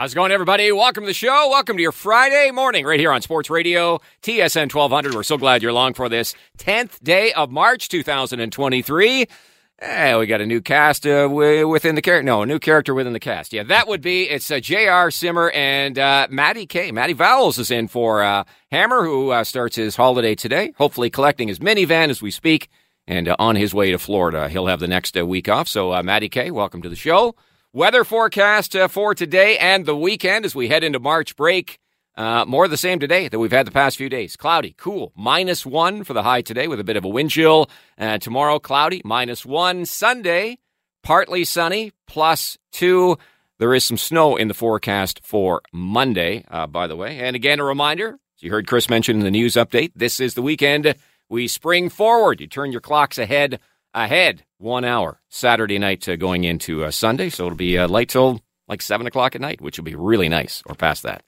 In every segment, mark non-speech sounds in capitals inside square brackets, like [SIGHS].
How's it going, everybody? Welcome to the show. Welcome to your Friday morning right here on Sports Radio, TSN 1200. We're so glad you're along for this 10th day of March 2023. Eh, we got a new cast uh, within the character. No, a new character within the cast. Yeah, that would be it's uh, J.R. Simmer and uh, Matty K. Matty Vowles is in for uh, Hammer, who uh, starts his holiday today. Hopefully, collecting his minivan as we speak, and uh, on his way to Florida. He'll have the next uh, week off. So, Matty K, welcome to the show. Weather forecast uh, for today and the weekend as we head into March break. Uh, more of the same today that we've had the past few days. Cloudy, cool, minus one for the high today with a bit of a wind chill. Uh, tomorrow, cloudy, minus one. Sunday, partly sunny, plus two. There is some snow in the forecast for Monday, uh, by the way. And again, a reminder, as you heard Chris mention in the news update, this is the weekend. We spring forward. You turn your clocks ahead ahead one hour Saturday night uh, going into uh, Sunday. So it'll be uh, light till like 7 o'clock at night, which will be really nice, or past that.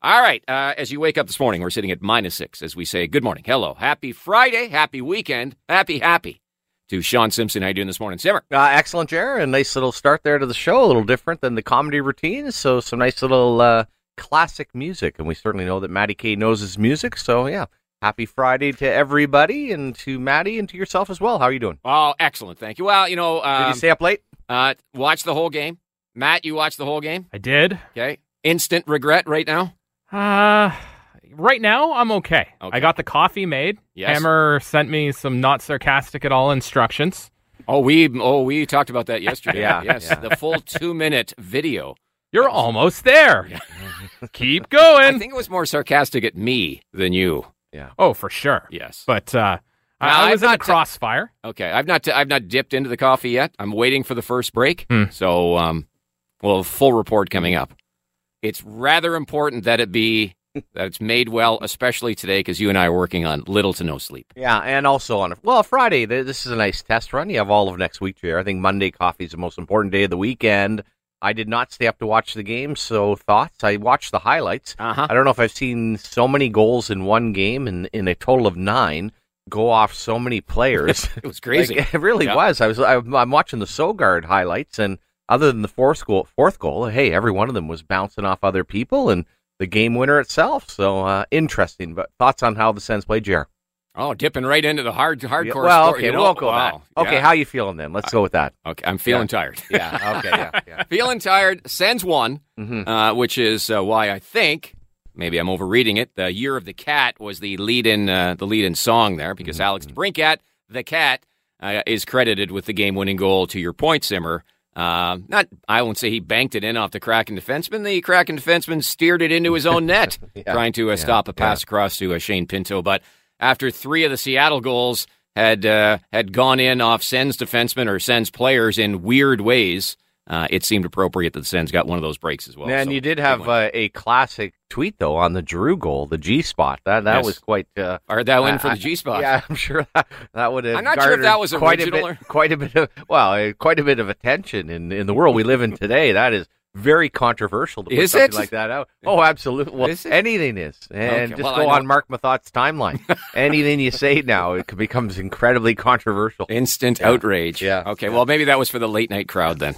All right. Uh, as you wake up this morning, we're sitting at minus six as we say good morning, hello, happy Friday, happy weekend, happy, happy to Sean Simpson. How you doing this morning, Simmer? Uh, excellent, Jared. A nice little start there to the show, a little different than the comedy routine. So some nice little uh, classic music, and we certainly know that Matty K knows his music. So yeah, Happy Friday to everybody and to Maddie and to yourself as well. How are you doing? Oh, excellent. Thank you. Well, you know, um, did you stay up late? Uh, watch the whole game. Matt, you watched the whole game? I did. Okay. Instant regret right now? Uh, right now, I'm okay. okay. I got the coffee made. Yes. Hammer sent me some not sarcastic at all instructions. Oh, we oh we talked about that [LAUGHS] yesterday. yeah, yes, yeah. the full two minute video. You're almost there. Yeah. [LAUGHS] Keep going. I think it was more sarcastic at me than you. Yeah. Oh, for sure. Yes. But uh, I, I was in the crossfire. T- okay, I've not t- I've not dipped into the coffee yet. I'm waiting for the first break. Hmm. So, um, well, full report coming up. It's rather important that it be that it's made well, especially today because you and I are working on little to no sleep. Yeah, and also on well Friday. This is a nice test run. You have all of next week here. I think Monday coffee is the most important day of the weekend. I did not stay up to watch the game, so thoughts. I watched the highlights. Uh-huh. I don't know if I've seen so many goals in one game in, in a total of nine go off so many players. [LAUGHS] it was crazy. Like, it really was. I was. I, am watching the Sogaard highlights, and other than the fourth goal, fourth goal, hey, every one of them was bouncing off other people, and the game winner itself. So uh, interesting. But thoughts on how the Sens played, Jer? Oh, dipping right into the hard hardcore. well, story, okay, we won't go wow. that. Okay, yeah. how you feeling then? Let's go with that. Okay, I'm feeling yeah. tired. yeah. Okay. Yeah. [LAUGHS] yeah. feeling tired. Sends one, mm-hmm. uh, which is uh, why I think maybe I'm overreading it. The Year of the Cat was the lead-in uh, the lead-in song there because mm-hmm. Alex DeBrincat, the cat, uh, is credited with the game-winning goal. To your point, Simmer. Uh, not, I won't say he banked it in off the Kraken defenseman. The Kraken defenseman steered it into his own net, [LAUGHS] trying to uh, stop a pass across to Shane Pinto. But after three of the Seattle goals had uh, had gone in off Sens defensemen or Sens players in weird ways. Uh, it seemed appropriate that the Sens got one of those breaks as well. And so, you did have uh, a classic tweet though on the Drew goal, the G spot. That that yes. was quite. Uh, or that win for the G spot. Yeah, I'm sure that, that would have. I'm not sure if that was quite a bit, or... quite a bit of well, quite a bit of attention in in the world we live in today. That is very controversial to put is something it? like that out. Oh, absolutely. Well, is anything is. And okay. just well, go on Marc Methot's timeline. [LAUGHS] anything you say now, it becomes incredibly controversial. Instant yeah. outrage. Yeah. Okay. Yeah. Well, maybe that was for the late night crowd then.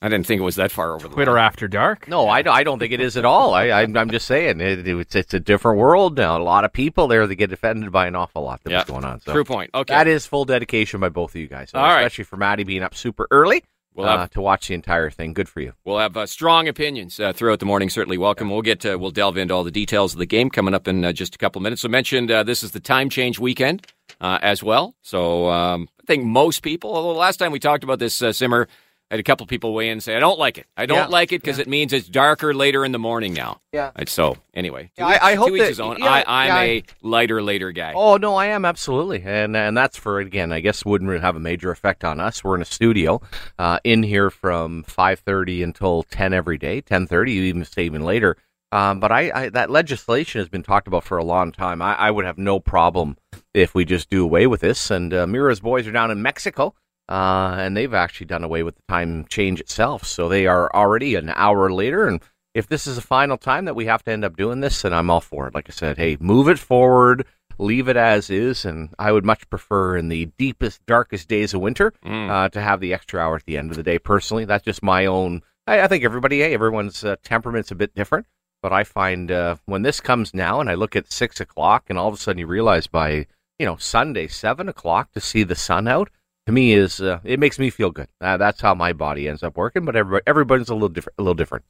I didn't think it was that far over the Twitter line. after dark. No, I don't, I don't think it is at all. I, I, am just saying it, it's, it's a different world now. A lot of people there that get offended by an awful lot that's yep. going on. So True point. Okay, that is full dedication by both of you guys. So all especially right. for Maddie being up super early. We'll have, uh, to watch the entire thing. Good for you. We'll have uh, strong opinions uh, throughout the morning. Certainly welcome. Yeah. We'll get to, we'll delve into all the details of the game coming up in uh, just a couple of minutes. So mentioned uh, this is the time change weekend uh, as well. So um, I think most people, although the last time we talked about this, Simmer, I had a couple people weigh in and say, I don't like it. I don't yeah. like it because yeah. it means it's darker later in the morning now. Yeah. And so, anyway, yeah, I, I, hope that, his own. I, I'm a lighter later guy. Oh, no, I am, absolutely. And and that's for, again, I guess wouldn't have a major effect on us. We're in a studio uh, in here from 5.30 until 10 every day, 10.30, you even stay even later. Um, but I, I, that legislation has been talked about for a long time. I, I would have no problem if we just do away with this. And uh, Mira's boys are down in Mexico. Uh, and they've actually done away with the time change itself. So they are already an hour later. And if this is the final time that we have to end up doing this, then I'm all for it. Like I said, hey, move it forward, leave it as is. And I would much prefer in the deepest, darkest days of winter mm. uh, to have the extra hour at the end of the day. Personally, that's just my own I, I think everybody, hey, everyone's uh, temperament's a bit different. But I find uh, when this comes now, and I look at six o'clock, and all of a sudden you realize by you know Sunday seven o'clock to see the sun out to me is uh, it makes me feel good. Uh, that's how my body ends up working. But everybody, everybody's a little different. A little different.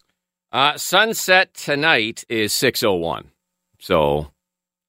Uh, sunset tonight is six oh one. So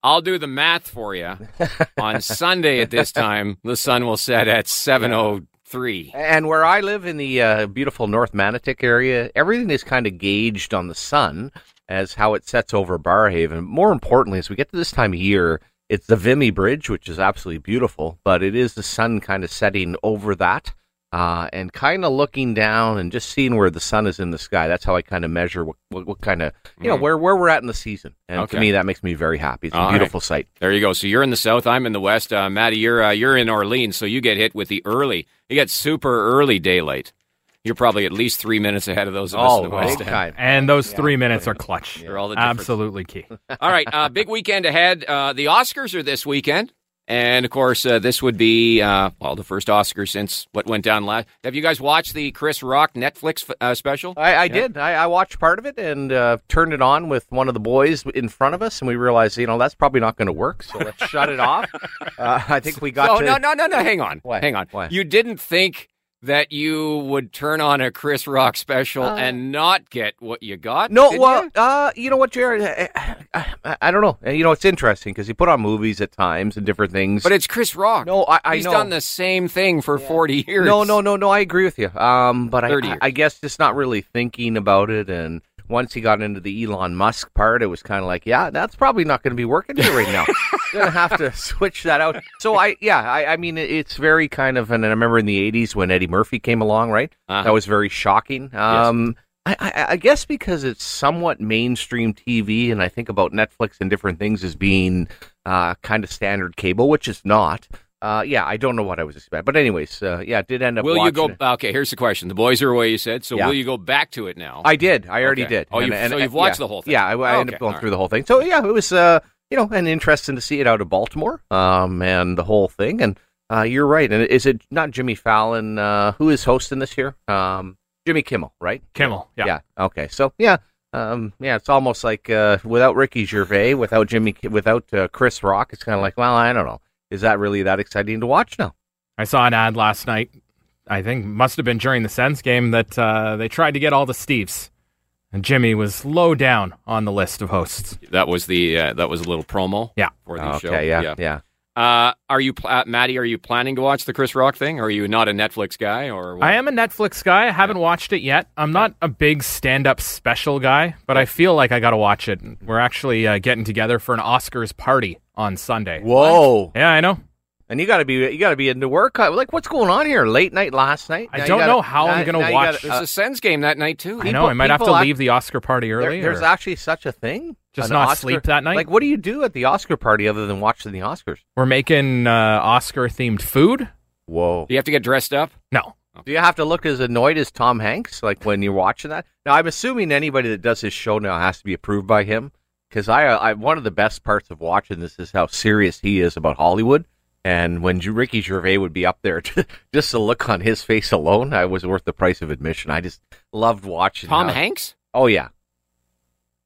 I'll do the math for you. [LAUGHS] On Sunday at this time, the sun will set at 7.03. And where I live in the uh, beautiful North Manotick area, everything is kind of gauged on the sun as how it sets over Barrhaven. More importantly, as we get to this time of year, it's the Vimy Bridge, which is absolutely beautiful, but it is the sun kind of setting over that uh, and kind of looking down and just seeing where the sun is in the sky. That's how I kind of measure what, what, what kind of, you know, mm. where, where we're at in the season. And okay. to me, that makes me very happy. It's a All beautiful right. sight. There you go. So you're in the south, I'm in the west. Uh, Maddie, you're, uh, you're in Orleans, so you get hit with the early, you get super early daylight. You're probably at least three minutes ahead of those of us in the West End. And those three minutes are clutch. They're all the Absolutely key. [LAUGHS] all right, uh, big weekend ahead. Uh, the Oscars are this weekend. And of course, uh, this would be uh, well the first Oscar since what went down last. Have you guys watched the Chris Rock Netflix uh, special? I, I yeah. did. I, I, watched part of it and uh, turned it on with one of the boys in front of us, and we realized, you know, that's probably not going to work. So let's shut it off. [LAUGHS] Uh, I think we got. Oh to... no no no no! Hang on, what? hang on. What? You didn't think that you would turn on a Chris Rock special uh, and not get what you got? No, well, you? Uh, you know what, Jared? I, I, I, don't know. You know, it's interesting because he put on movies at times and different things. But it's Chris Rock. No, I, I He's know. done the same thing for yeah. 40 years. No, no, no, no. I agree with you. Um, but I, I guess just not really thinking about it and once he got into the Elon Musk part, it was kind of like, yeah, that's probably not going to be working here right now. [LAUGHS] Gonna have to switch that out. So I, yeah, I, I mean, it's very kind of, and I remember in the '80s when Eddie Murphy came along, right? Uh-huh. That was very shocking. Um, yes. I, I, I guess because it's somewhat mainstream TV, and I think about Netflix and different things as being uh, kind of standard cable, which is not. Uh, yeah, I don't know what I was expecting, but anyways, uh, yeah, did end up. Will you go? It. Okay, here's the question: the boys are away, you said. So yeah. will you go back to it now? I did. I already okay. did. Oh, and, and, so you've watched yeah, the whole thing. Yeah, I, I oh, ended up going All through right. the whole thing. So yeah, it was uh, you know, and interesting to see it out of Baltimore, um, and the whole thing. And uh, you're right. And is it not Jimmy Fallon uh, who is hosting this year? Um, Jimmy Kimmel, right? Kimmel. Yeah. Yeah. Okay. So yeah. Um, yeah, it's almost like uh, without Ricky Gervais, without Jimmy, without uh, Chris Rock, it's kind of like, well, I don't know. Is that really that exciting to watch now? I saw an ad last night. I think must have been during the Sens game that uh, they tried to get all the Steves, and Jimmy was low down on the list of hosts. That was the uh, that was a little promo. Yeah, for the okay, show. Yeah, yeah. yeah. Uh, are you, uh, Maddie? Are you planning to watch the Chris Rock thing? Or are you not a Netflix guy? Or what? I am a Netflix guy. I haven't yeah. watched it yet. I'm not a big stand-up special guy, but I feel like I got to watch it. We're actually uh, getting together for an Oscars party on Sunday. Whoa! What? Yeah, I know. And you got to be you got to be into work. Like, what's going on here? Late night last night. I don't gotta, know how now, I'm going to watch. Gotta, there's a Sens game that night too. I know. I might have to leave the Oscar party early. There, there's actually such a thing. Just not Oscar, sleep that night. Like, what do you do at the Oscar party other than watching the Oscars? We're making uh, Oscar themed food. Whoa! Do you have to get dressed up? No. Do you have to look as annoyed as Tom Hanks, like when you're watching that? Now, I'm assuming anybody that does his show now has to be approved by him, because I, I, one of the best parts of watching this is how serious he is about Hollywood. And when Ricky Gervais would be up there, [LAUGHS] just the look on his face alone, I was worth the price of admission. I just loved watching. Tom how, Hanks? Oh yeah.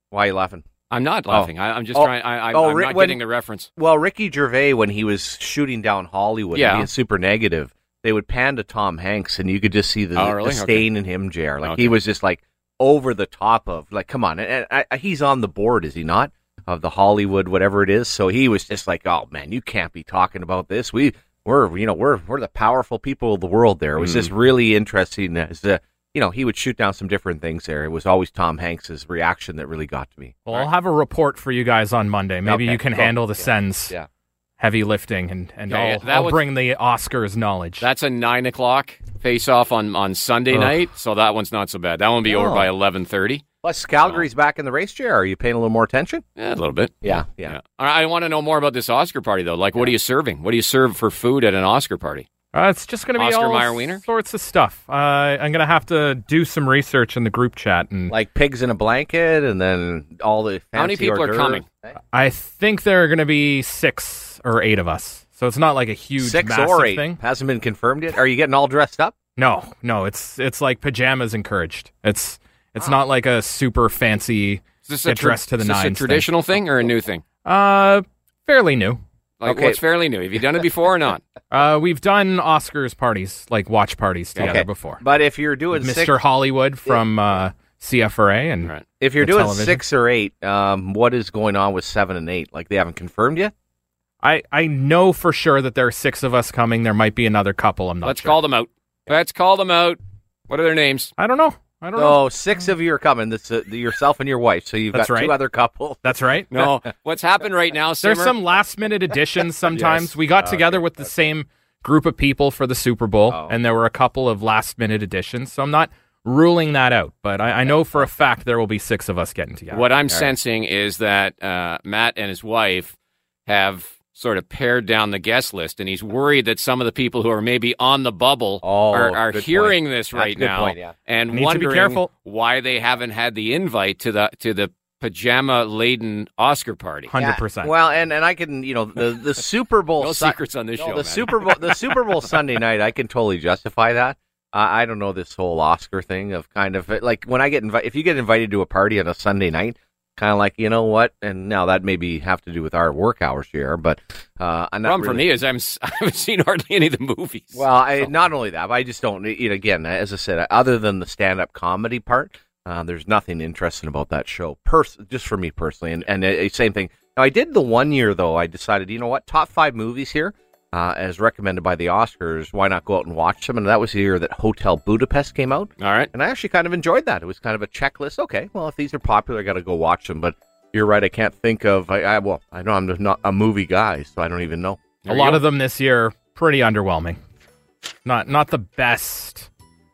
Why are you laughing? I'm not oh. laughing. Oh. I, am just oh. trying. I, I, oh, I'm not when, getting the reference. Well, Ricky Gervais, when he was shooting down Hollywood, yeah. being super negative, they would pan to Tom Hanks, and you could just see the, oh, really? the stain okay. in him, Jer. Like okay. he was just like over the top of like, come on, and, and I, he's on the board, is he not? Of the Hollywood, whatever it is. So he was just like, oh man, you can't be talking about this. We we're you know we're we're the powerful people of the world. There it was mm. just really interesting as uh, you know he would shoot down some different things there. It was always Tom Hanks's reaction that really got to me. Well, I'll have a report for you guys on Monday. Maybe okay. you can Go. handle the yeah. Sens. Yeah. Heavy lifting and and yeah, I'll, I'll bring the Oscars knowledge. That's a nine o'clock face off on, on Sunday Ugh. night, so that one's not so bad. That one won't be over by eleven thirty. Plus, Calgary's back in the race, chair. Are you paying a little more attention? Yeah, a little bit. Yeah, yeah. I, I want to know more about this Oscar party though. Like, what are you serving? What do you serve for food at an Oscar party? Uh, it's just going to be Oscar all Mayer Wiener? sorts of stuff. Uh, I'm going to have to do some research in the group chat, and Like pigs in a blanket, and then all the How many people are coming? I think there are going to be six or eight of us. So it's not like a huge, Six or eight thing. hasn't been confirmed yet. Are you getting all dressed up? No, no, it's it's like pajamas encouraged. It's It's not like a super fancy Is this get tra- dressed to the is this a thing. traditional thing or a new thing? Uh, fairly new. Like Okay. what's fairly new? Have you done it before or not? [LAUGHS] Uh, we've done Oscars parties, like watch parties together Okay. before. But if you're doing With six, Mr. Hollywood from uh, CFRA and Right. if you're the doing television. six or eight, um, what is going on with seven and eight? Like they haven't confirmed yet. I, I know for sure that there are six of us coming. There might be another couple. I'm not Let's sure. call them out. Let's call them out. What are their names? I don't know. I don't know. Six of you are coming. This uh, yourself and your wife. So you've That's got right. two other couples. That's right. No. [LAUGHS] What's happened right now, Simmer? There's some last minute additions [LAUGHS] sometimes. Yes. We got together with the same group of people for the Super Bowl, Oh. and there were a couple of last minute additions. So I'm not ruling that out, but I, I know for a fact there will be six of us getting together. What I'm sensing is that uh, Matt and his wife have sort of pared down the guest list, and he's worried that some of the people who are maybe on the bubble Oh, are, are hearing point. this right now point, yeah. and Need to be wondering careful. why they haven't had the invite to the to the pajama laden Oscar party. Hundred percent. Well, and and I can you know the the [LAUGHS] Super Bowl. No Sun- secrets on this no, show. the man. Super Bowl the Super Bowl Sunday night. I can totally justify that. Uh, I don't know this whole Oscar thing of kind of like when I get invited. If you get invited to a party on a Sunday night, kind of like you know what, and now that maybe have to do with our work hours here, but uh, I'm problem for me is I'm [LAUGHS] I haven't seen hardly any of the movies. Well, I, So- not only that, but I just don't. You know, again, as I said, other than the stand-up comedy part, uh, there's nothing interesting about that show. Pers- just for me personally, and and uh, same thing. Now, I did the one year though. I decided, you know what, top five movies here, uh, as recommended by the Oscars. Why not go out and watch them? And that was the year that Hotel Budapest came out, All right. and I actually kind of enjoyed that. It was kind of a checklist. Okay, well, if these are popular, I got to go watch them. But you're right, I can't think of. I, I well, I know I'm just not a movie guy, so I don't even know. a There you lot go. of them this year pretty underwhelming. Not not the best.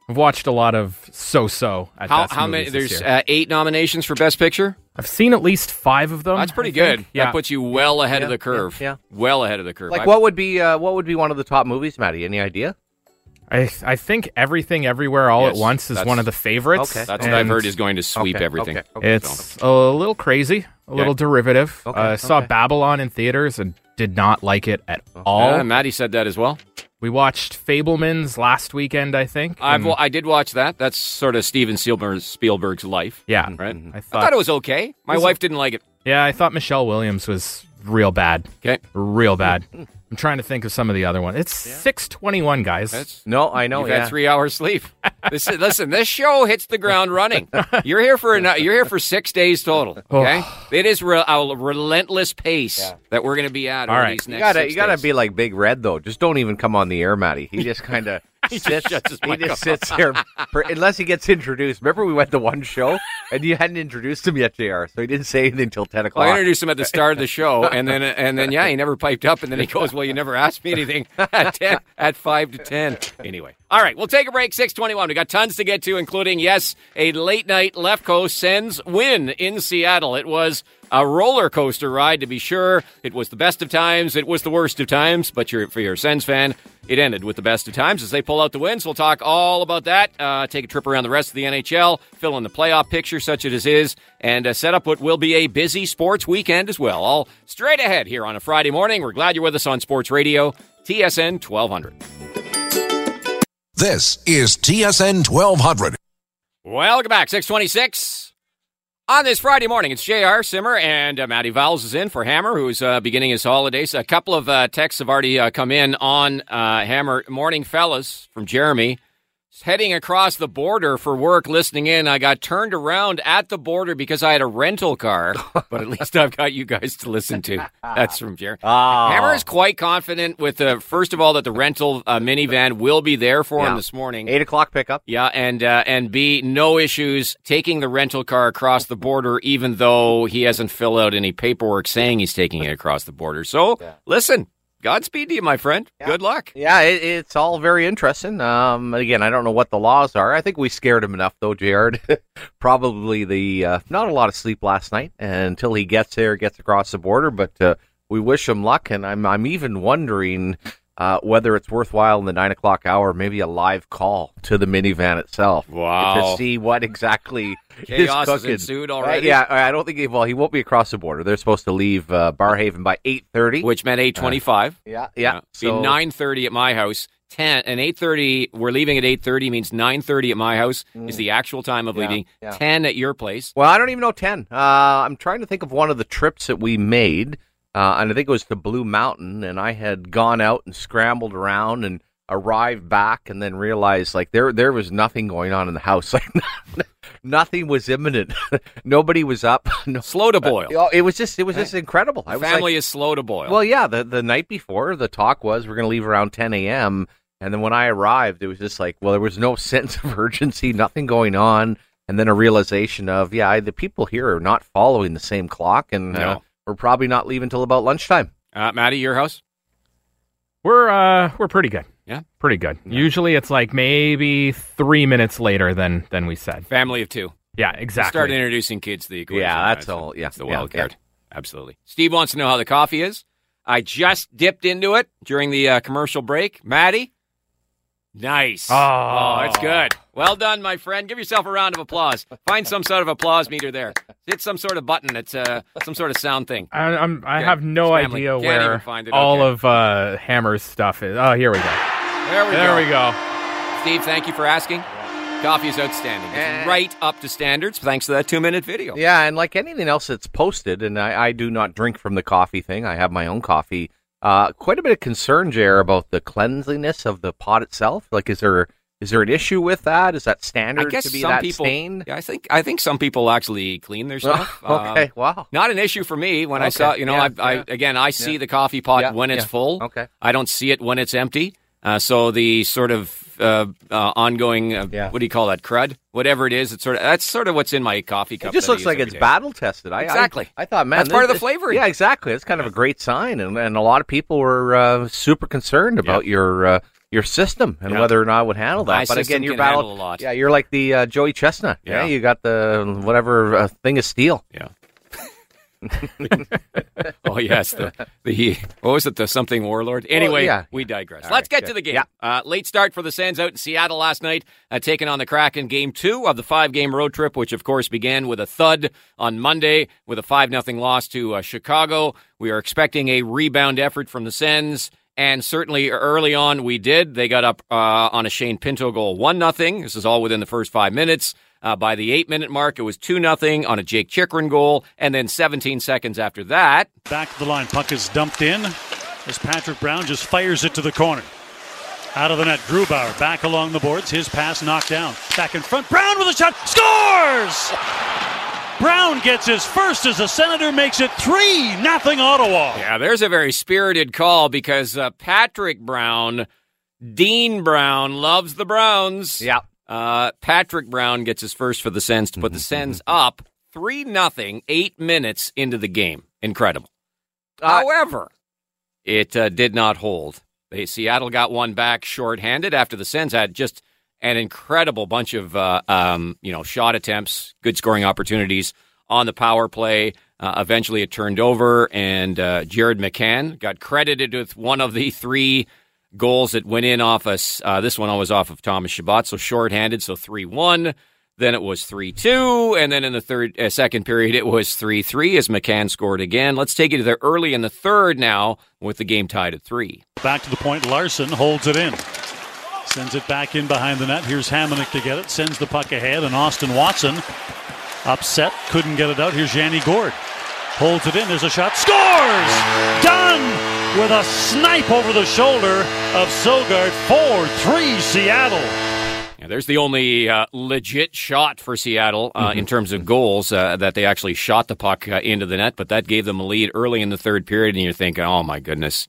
I've watched a lot of so-so How best how many? this There's year. uh, eight nominations for Best Picture. I've seen at least five of them. That's pretty good. Yeah, That puts you well ahead of the curve. yeah, Well ahead of the curve. Like, I- what would be uh, what would be one of the top movies, Maddie? Any idea? I I think everything everywhere all Yes, at once is one of the favorites. Okay. That's what I've heard is going to sweep Okay, everything. okay, okay. It's a little crazy, a little derivative. Okay, uh, I saw okay. Babylon in theaters and did not like it at all. Uh, Maddie said that as well. We watched Fabelmans last weekend, I think. I've wa- I did watch that. That's sort of Steven Spielberg's, Spielberg's life, yeah, right? Mm-hmm. I I thought, thought it was okay. My wife didn't like it. yeah, I thought Michelle Williams was real bad, Okay, real bad. I'm trying to think of some of the other ones. It's six twenty one, guys. that's No, I know. you've yeah. had three hours sleep. this is, listen, this show hits the ground running. You're here for a, ni- you're here for six days total. [SIGHS] Oh. Okay, it is re- a relentless pace that we're going to be at All over right. these You gotta, six you gotta days. be like Big Red though. Just don't even come on the air, Matty. He just kind of shuts his he just off. sits there for, unless he gets introduced. Remember, we went to one show and you hadn't introduced him yet, Jr. So he didn't say anything until ten Well, I introduced him at the start of the show, [LAUGHS] and then and then yeah, he never piped up, and then he goes, "Well, you never asked me anything at ten, at five to ten. Anyway, all right, we'll take a break. Six twenty one. We got tons to get to, including yes, a late night Lefko Sens win in Seattle. It was a roller coaster ride to be sure. It was the best of times. It was the worst of times. But you're, for your Sens fan, it ended with the best of times as they pull out the wins. We'll talk all about that. Uh, take a trip around the rest of the NHL, fill in the playoff picture such as it is, and uh, set up what will be a busy sports weekend as well. All straight ahead here on a Friday morning. We're glad you're with us on Sports Radio, TSN 1200. This is TSN 1200. Welcome back, 626. On this Friday morning, it's JR Simmer and uh, Matty Vowles is in for Hammer, who's uh, beginning his holidays. A couple of uh, texts have already uh, come in on uh, Hammer. Morning, fellas, from Jeremy. Heading across the border for work, listening in. I got turned around at the border because I had a rental car, [LAUGHS] but at least I've got you guys to listen to. That's from Jeremy. [LAUGHS] Oh. Hammer is quite confident with the first of all that the rental uh, minivan will be there for him this morning. Eight o'clock pickup. Yeah, and uh, and B, no issues taking the rental car across the border, even though he hasn't filled out any paperwork saying he's taking it across the border. So listen, Godspeed to you, my friend. Good luck. Yeah, it, it's all very interesting. Um, again, I don't know what the laws are. I think we scared him enough, though, Jared. [LAUGHS] Probably the uh, not a lot of sleep last night until he gets there, gets across the border. But uh, we wish him luck, and I'm I'm even wondering uh, whether it's worthwhile in the nine o'clock hour, maybe a live call to the minivan itself. Wow. to see what exactly Chaos is has cooking. ensued Uh, already. yeah, I don't think. He, well, he won't be across the border. They're supposed to leave uh, Barrhaven by eight thirty. Which meant eight twenty-five. Yeah, yeah. Be nine thirty at my house, 10 and 8.30 we're leaving at 8.30 means 9.30 at my house is the actual time of Mm. Yeah, leaving yeah. 10 at your place Well, I don't even know 10. Uh, I'm trying to think of one of the trips that we made, uh, and I think it was to Blue Mountain, and I had gone out and scrambled around and arrived back and then realized like there there was nothing going on in the house. [LAUGHS] Like nothing was imminent. [LAUGHS] Nobody was up. [LAUGHS] No, slow to boil Oh, it was just it was just incredible. I was like, family is slow to boil well, yeah, the the night before the talk was we're going to leave around 10 a.m. And then when I arrived, it was just like, well, there was no sense of urgency, nothing going on, and then a realization of, yeah, I, the people here are not following the same clock, and uh, No. We're probably not leaving until about lunchtime. uh, maddie your house We're uh we're pretty good. Yeah? Pretty good. Usually it's like maybe three minutes later than than we said. family of two Yeah, exactly. start introducing kids to the equation Yeah, that's the- all- yeah, that's the yeah, wild yeah. card absolutely steve wants to know how the coffee is i just dipped into it during the uh, commercial break maddie nice Oh. it's good well done my friend give yourself a round of applause find some sort of applause meter there hit some sort of button it's uh, some sort of sound thing I, I'm, I Okay, have no it's idea Can't even where find it, all okay. of uh, Hammer's stuff is. Oh, here we go. there we there go we go. steve thank you for asking coffee is outstanding it's Eh. right up to standards thanks to that two minute video Yeah, and like anything else that's posted, and I, I do not drink from the coffee thing. I have my own coffee. Uh, quite a bit of concern, Jer, about the cleanliness of the pot itself. Like, is there is there an issue with that? Is that standard I guess to be some that people. stained? Yeah, I think I think some people actually clean their [LAUGHS] stuff. okay, Um, wow. not an issue for me when I saw. You know, yeah, I, I again I see Yeah. the coffee pot Yeah, when it's yeah. full. Okay. I don't see it when it's empty. Uh, so the sort of uh, uh, ongoing, uh, Yeah. what do you call that? Crud, whatever it is. It's sort of that's sort of what's in my coffee cup. It just looks like it's day. battle tested. I, I- Exactly. I, thought, man, That's part of the flavor. Yeah, exactly. It's kind of a great sign, and, and a lot of people were uh, super concerned about your uh, your system and Yeah. whether or not it would handle that. My but again, your can battle, a lot. yeah, you're like the uh, Joey Chestnut. Yeah. Yeah. you got the whatever uh, thing of steel. Yeah. [LAUGHS] oh yes, the, the what was it? The something warlord. Anyway, yeah. we digress. All Let's right, get good. to the game. Yeah. Uh, late start for the Sens out in Seattle last night, uh, taking on the Kraken. Game two of the five-game road trip, which of course began with a thud on Monday with a five nothing loss to uh, Chicago. We are expecting a rebound effort from the Sens. And certainly early on, we did. They got up uh, on a Shane Pinto goal, one nothing. This is all within the first five minutes. Uh, by the eight minute mark, it was two nothing on a Jake Chychrun goal, and then 17 seconds after that, Back to the line. Puck is dumped in as Patrick Brown just fires it to the corner. Out of the net, Grubauer back along the boards. His pass knocked down. Back in front. Brown with a shot. Scores! Brown gets his first as the Senator makes it 3 nothing Ottawa. Yeah, there's a very spirited call because uh, Patrick Brown, Dean Brown, loves the Browns. Yeah. Uh, Patrick Brown gets his first for the Sens to put the Sens up three nothing eight minutes into the game. Incredible. Uh, However, it uh, did not hold. They, Seattle got one back shorthanded after the Sens had just an incredible bunch of uh, um, you know shot attempts, good scoring opportunities on the power play. Uh, eventually, it turned over, and uh, Jared McCann got credited with one of the three goals that went in off us. Uh, this one was off of Thomas Chabot, so shorthanded, so three one. Then it was three two, and then in the third uh, second period it was three three as McCann scored again. Let's take it to the early in the third now with the game tied at three. Back to the point. Larson holds it in. Sends it back in behind the net. Here's Hamonic to get it. Sends the puck ahead, and Austin Watson upset. Couldn't get it out. Here's Yanni Gourde. Holds it in. There's a shot. Scores! Done! With a snipe over the shoulder of Sogaard. 4 3 Seattle. Yeah, there's the only uh, legit shot for Seattle uh, in terms of goals uh, that they actually shot the puck uh, into the net, but that gave them a lead early in the third period, and you're thinking, oh my goodness,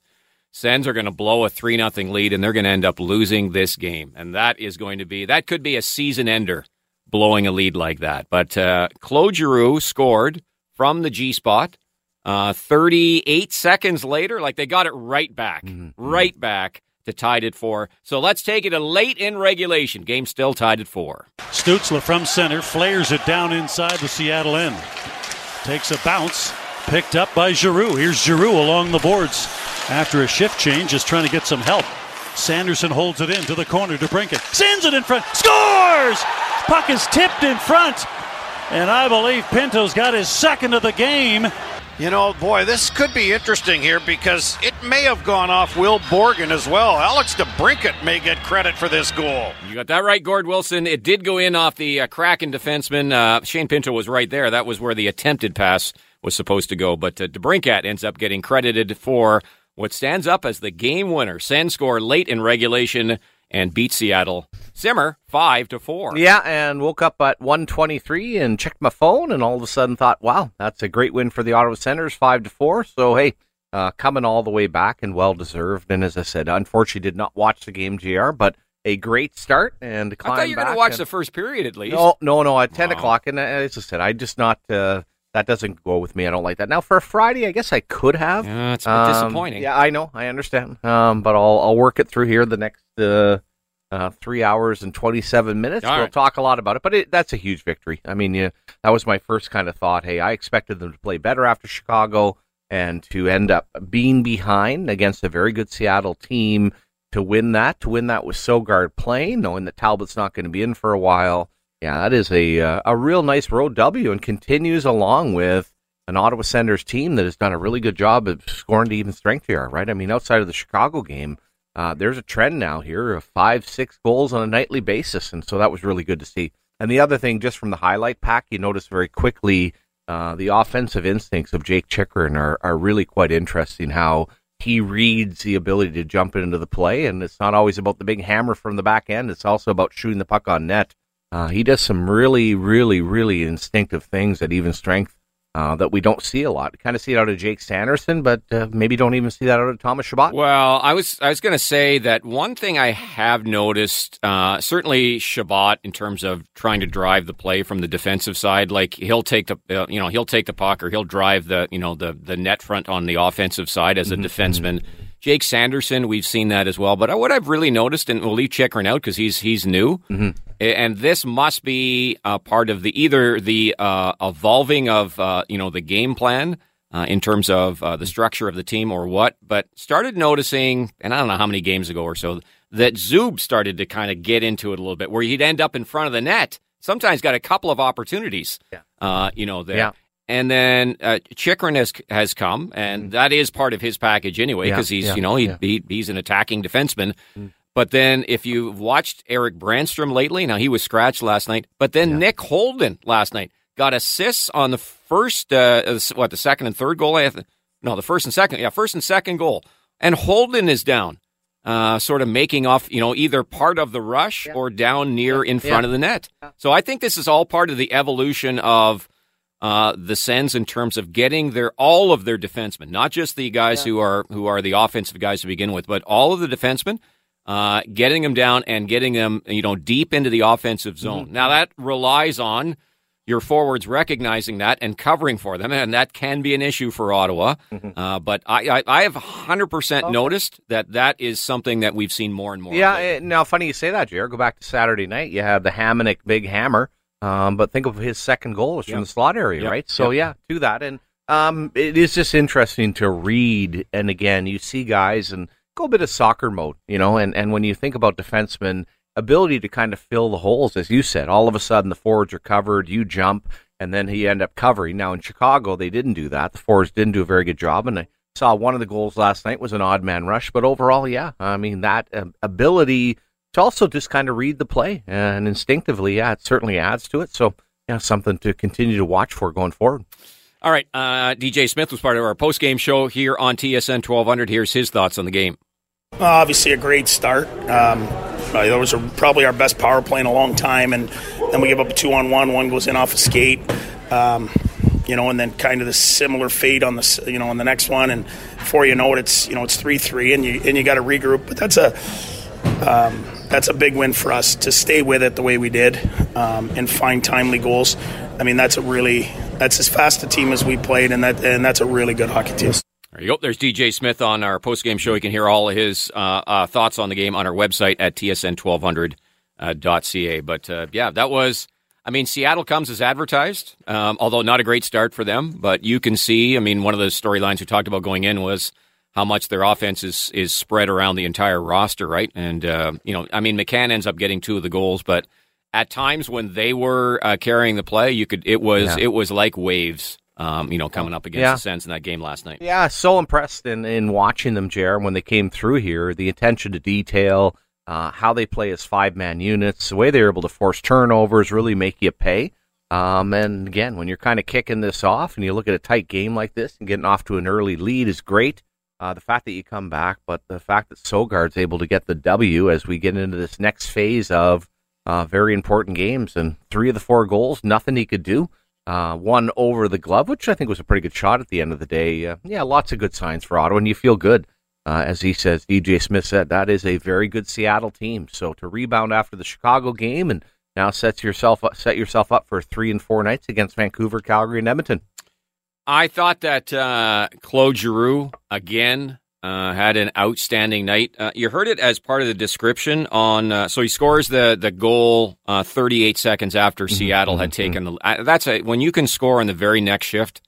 Sens are going to blow a three nothing lead, and they're going to end up losing this game, and that is going to be that could be a season ender, blowing a lead like that. But uh, Claude Giroux scored from the G spot. Uh, 38 seconds later, like they got it right back, right back to tied at four. So let's take it to late in regulation. Game still tied at four. Stützle from center flares it down inside the Seattle end. Takes a bounce, picked up by Giroux. Here's Giroux along the boards after a shift change, just trying to get some help. Sanderson holds it in to the corner to Brincat. Sends it in front. Scores! Puck is tipped in front. And I believe Pinto's got his second of the game. You know, boy, this could be interesting here because it may have gone off Will Borgen as well. Alex DeBrincat may get credit for this goal. You got that right, Gord Wilson. It did go in off the uh, Kraken defenseman. Uh, Shane Pinto was right there. That was where the attempted pass was supposed to go. But uh, DeBrincat ends up getting credited for what stands up as the game winner. Sens score late in regulation and beat Seattle. Simmer five to four. Yeah, and woke up at 123 and checked my phone, and all of a sudden thought, wow, that's a great win for the Ottawa Senators, five to four. So hey, uh, coming all the way back and well deserved. And as I said, unfortunately, did not watch the game, Gr, but a great start and I thought you were going to watch the first period at least. No, no, no. At 10 wow. o'clock, and uh, as I said, I just not. Uh, that doesn't go with me. I don't like that. Now for a Friday, I guess I could have. Yeah, it's um, disappointing. Yeah, I know. I understand. Um, but I'll I'll work it through here the next uh, uh, three hours and 27 minutes. All we'll right. talk a lot about it, but it, that's a huge victory. I mean, yeah, that was my first kind of thought. Hey, I expected them to play better after Chicago and to end up being behind against a very good Seattle team to win that, to win that with Sogaard playing, knowing that Talbot's not going to be in for a while. Yeah, that is a uh, a real nice road W and continues along with an Ottawa Senators team that has done a really good job of scoring to even strength here, right? I mean, outside of the Chicago game, uh, there's a trend now here of five, six goals on a nightly basis, and so that was really good to see. And the other thing, just from the highlight pack, you notice very quickly uh, the offensive instincts of Jake Chychrun are, are really quite interesting. How he reads the ability to jump into the play, and it's not always about the big hammer from the back end. It's also about shooting the puck on net. Uh, he does some really, really, really instinctive things at even strength uh, that we don't see a lot. Kind of see it out of Jake Sanderson, but uh, maybe don't even see that out of Thomas Chabot. Well, I was I was going to say that one thing I have noticed, uh, certainly Chabot, in terms of trying to drive the play from the defensive side, like he'll take the uh, you know he'll take the puck or he'll drive the you know the the net front on the offensive side as a mm-hmm. defenseman. Mm-hmm. Jake Sanderson, we've seen that as well. But what I've really noticed, and we'll leave Chychrun out because he's he's new, mm-hmm. and this must be a part of the either the uh, evolving of uh, you know the game plan uh, in terms of uh, the structure of the team or what. But started noticing, and I don't know how many games ago or so, that Zub started to kind of get into it a little bit, where he'd end up in front of the net. Sometimes got a couple of opportunities, yeah. Uh, you know, there. Yeah. And then uh, Chychrun has has come, and mm. that is part of his package anyway, because yeah, he's yeah, you know he, yeah. he, he's an attacking defenseman. Mm. But then if you've watched Erik Brannstrom lately, now he was scratched last night, but then Nick Holden last night got assists on the first uh, what the second and third goal. No, the first and second, yeah, first and second goal, and Holden is down. Uh, sort of making off, you know, either part of the rush or down near in front of the net. So I think this is all part of the evolution of uh, the Sens in terms of getting their all of their defensemen, not just the guys yeah. who are who are the offensive guys to begin with, but all of the defensemen, uh, getting them down and getting them you know deep into the offensive mm-hmm. zone. Mm-hmm. Now that relies on your forwards recognizing that and covering for them, and that can be an issue for Ottawa. Mm-hmm. Uh, but I, I, I have 100% okay. noticed that that is something that we've seen more and more. Yeah, eh, now funny you say that, Jared. Go back to Saturday night. You have the Hamonic big hammer um, but think of his second goal was yep. from the slot area, yep. right? So yep. yeah, do that. And um, it is just interesting to read. And again, you see guys and go a bit of soccer mode, you know. And and when you think about defensemen, ability to kind of fill the holes, as you said, all of a sudden the forwards are covered, you jump, and then he end up covering. Now in Chicago, they didn't do that. The forwards didn't do a very good job, and I saw one of the goals last night was an odd man rush. But overall, yeah, I mean that uh, ability to also just kind of read the play and instinctively, yeah, it certainly adds to it. So, yeah, something to continue to watch for going forward. All right, uh, DJ Smith was part of our post game show here on TSN 1200. Here's his thoughts on the game. obviously, a great start. Um, uh, that was a, probably our best power play in a long time, and then we give up a two on one. One goes in off a skate. Um, you know, and then kind of the similar fate on the you know on the next one, and before you know it, it's you know it's three three, and you and you got to regroup. But that's a um, that's a big win for us to stay with it the way we did um, and find timely goals. I mean, that's a really that's as fast a team as we played, and that and that's a really good hockey team. There you go. There's DJ Smith on our post game show. You can hear all of his uh, uh, thoughts on the game on our website at tsn1200.ca. Uh, but uh, yeah, that was. I mean, Seattle comes as advertised, um, although not a great start for them. But you can see. I mean, one of the storylines we talked about going in was how much their offense is is spread around the entire roster, right? And uh, you know, I mean, McCann ends up getting two of the goals, but at times when they were uh, carrying the play, you could it was yeah. it was like waves Um, you know, coming up against Yeah. the Sens in that game last night. Yeah, so impressed in, in watching them, Jared, when they came through here. The attention to detail, uh, how they play as five man units, the way they're able to force turnovers, really make you pay. Um, and again, when you're kind of kicking this off and you look at a tight game like this and getting off to an early lead is great. Uh, the fact that you come back, but the fact that Sogaard's able to get the W as we get into this next phase of uh, very important games and three of the four goals, nothing he could do. Uh, one over the glove, which I think was a pretty good shot at the end of the day. Uh, yeah, lots of good signs for Ottawa, and you feel good. Uh, as he says, DJ Smith said, that is a very good Seattle team. So to rebound after the Chicago game and now sets yourself up, set yourself up for three and four nights against Vancouver, Calgary, and Edmonton. I thought that uh, Claude Giroux again uh, had an outstanding night. Uh, you heard it as part of the description on. Uh, so he scores the the goal uh, 38 seconds after Seattle had taken the. Uh, that's a when you can score in the very next shift.